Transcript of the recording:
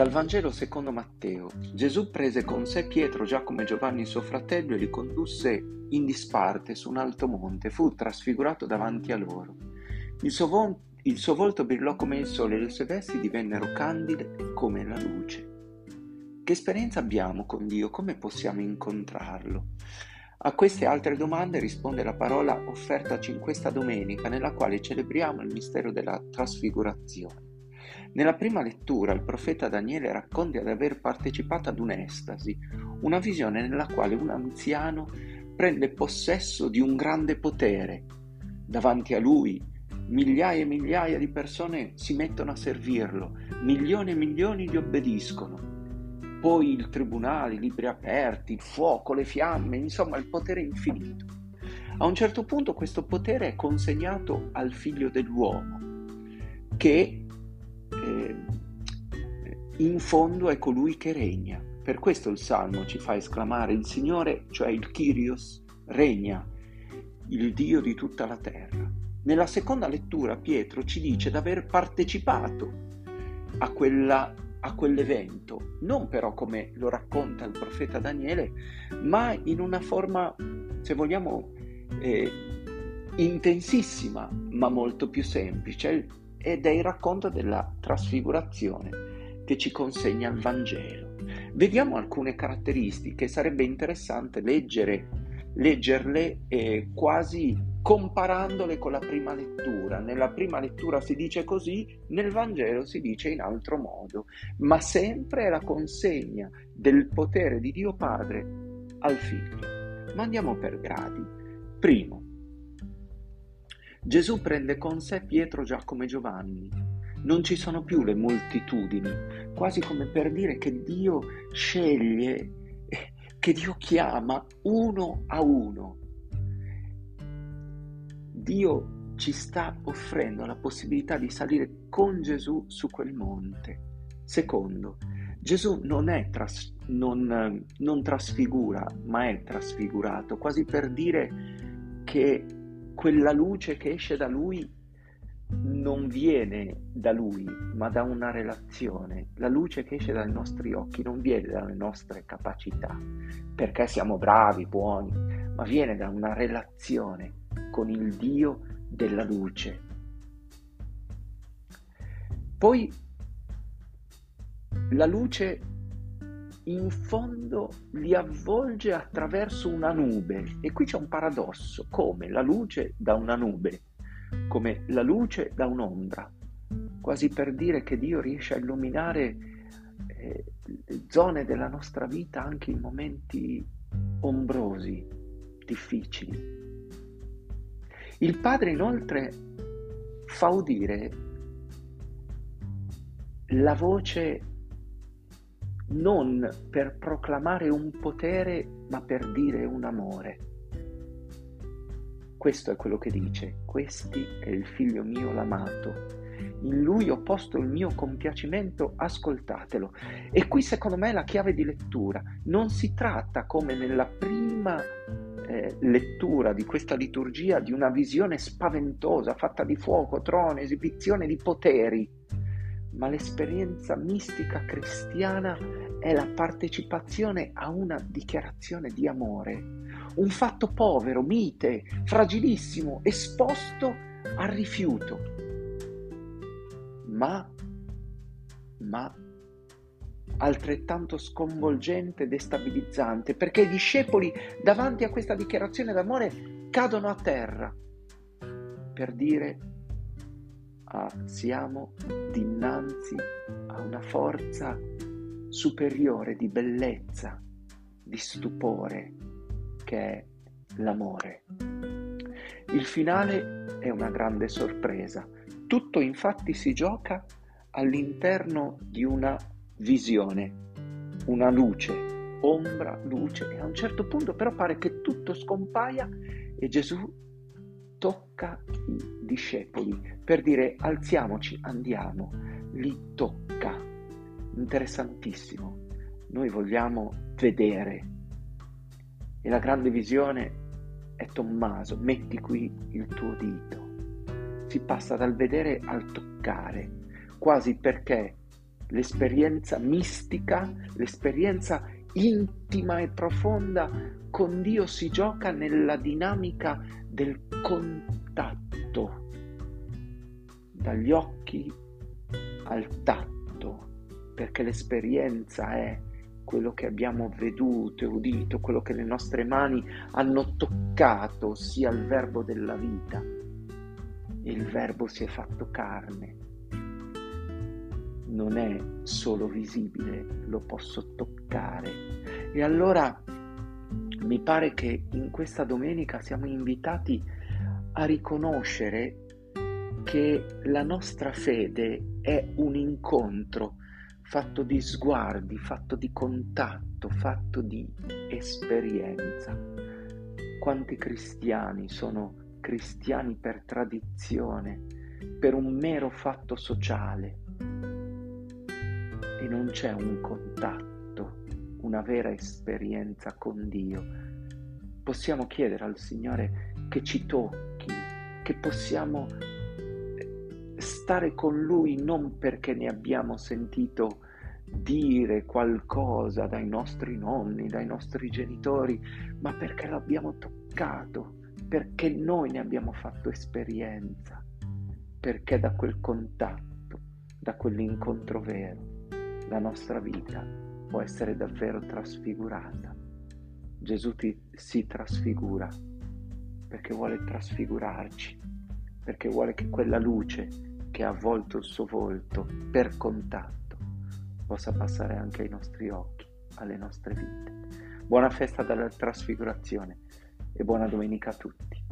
Dal Vangelo secondo Matteo. Gesù prese con sé Pietro, Giacomo e Giovanni suo fratello e li condusse in disparte su un alto monte. Fu trasfigurato davanti a loro. Il suo, vo- il suo volto brillò come il sole e le sue vesti divennero candide come la luce. Che esperienza abbiamo con Dio? Come possiamo incontrarlo? A queste altre domande risponde la parola offertaci in questa domenica, nella quale celebriamo il mistero della trasfigurazione. Nella prima lettura il profeta Daniele racconta di aver partecipato ad un'estasi, una visione nella quale un anziano prende possesso di un grande potere. Davanti a lui migliaia e migliaia di persone si mettono a servirlo, milioni e milioni gli obbediscono. Poi il tribunale, i libri aperti, il fuoco, le fiamme, insomma il potere infinito. A un certo punto questo potere è consegnato al figlio dell'uomo, che in fondo è colui che regna. Per questo il Salmo ci fa esclamare il Signore, cioè il Kyrios, regna, il Dio di tutta la terra. Nella seconda lettura Pietro ci dice di aver partecipato a, quella, a quell'evento, non però come lo racconta il profeta Daniele, ma in una forma, se vogliamo, eh, intensissima, ma molto più semplice ed è il racconto della trasfigurazione che ci consegna il Vangelo. Vediamo alcune caratteristiche, sarebbe interessante leggere, leggerle eh, quasi comparandole con la prima lettura. Nella prima lettura si dice così, nel Vangelo si dice in altro modo, ma sempre è la consegna del potere di Dio Padre al Figlio. Ma andiamo per gradi. Primo, Gesù prende con sé Pietro, Giacomo e Giovanni. Non ci sono più le moltitudini, quasi come per dire che Dio sceglie, che Dio chiama uno a uno. Dio ci sta offrendo la possibilità di salire con Gesù su quel monte. Secondo, Gesù non, tras- non, non trasfigura, ma è trasfigurato, quasi per dire che quella luce che esce da lui non viene da lui, ma da una relazione. La luce che esce dai nostri occhi non viene dalle nostre capacità, perché siamo bravi, buoni, ma viene da una relazione con il Dio della luce. Poi la luce in fondo li avvolge attraverso una nube e qui c'è un paradosso, come la luce da una nube, come la luce da un'ombra, quasi per dire che Dio riesce a illuminare eh, zone della nostra vita anche in momenti ombrosi, difficili. Il Padre inoltre fa udire la voce non per proclamare un potere, ma per dire un amore. Questo è quello che dice, questi è il figlio mio l'amato, in lui ho posto il mio compiacimento, ascoltatelo. E qui secondo me è la chiave di lettura. Non si tratta come nella prima eh, lettura di questa liturgia di una visione spaventosa, fatta di fuoco, trono, esibizione di poteri, ma l'esperienza mistica cristiana è la partecipazione a una dichiarazione di amore, un fatto povero, mite, fragilissimo, esposto al rifiuto, ma, ma altrettanto sconvolgente e destabilizzante, perché i discepoli davanti a questa dichiarazione d'amore cadono a terra per dire ah, siamo dinanzi a una forza superiore di bellezza, di stupore, che è l'amore. Il finale è una grande sorpresa. Tutto infatti si gioca all'interno di una visione, una luce, ombra, luce, e a un certo punto però pare che tutto scompaia e Gesù tocca i discepoli per dire alziamoci, andiamo, li tocca interessantissimo. Noi vogliamo vedere e la grande visione è Tommaso, metti qui il tuo dito. Si passa dal vedere al toccare, quasi perché l'esperienza mistica, l'esperienza intima e profonda con Dio si gioca nella dinamica del contatto, dagli occhi al tatto, perché l'esperienza è quello che abbiamo veduto e udito, quello che le nostre mani hanno toccato, sia il verbo della vita. Il verbo si è fatto carne. Non è solo visibile, lo posso toccare. E allora mi pare che in questa domenica siamo invitati a riconoscere che la nostra fede è un incontro fatto di sguardi, fatto di contatto, fatto di esperienza. Quanti cristiani sono cristiani per tradizione, per un mero fatto sociale e non c'è un contatto, una vera esperienza con Dio. Possiamo chiedere al Signore che ci tocchi, che possiamo stare con lui non perché ne abbiamo sentito dire qualcosa dai nostri nonni, dai nostri genitori, ma perché l'abbiamo toccato, perché noi ne abbiamo fatto esperienza, perché da quel contatto, da quell'incontro vero, la nostra vita può essere davvero trasfigurata. Gesù ti, si trasfigura perché vuole trasfigurarci, perché vuole che quella luce che ha avvolto il suo volto per contatto possa passare anche ai nostri occhi, alle nostre vite. Buona festa della trasfigurazione e buona domenica a tutti.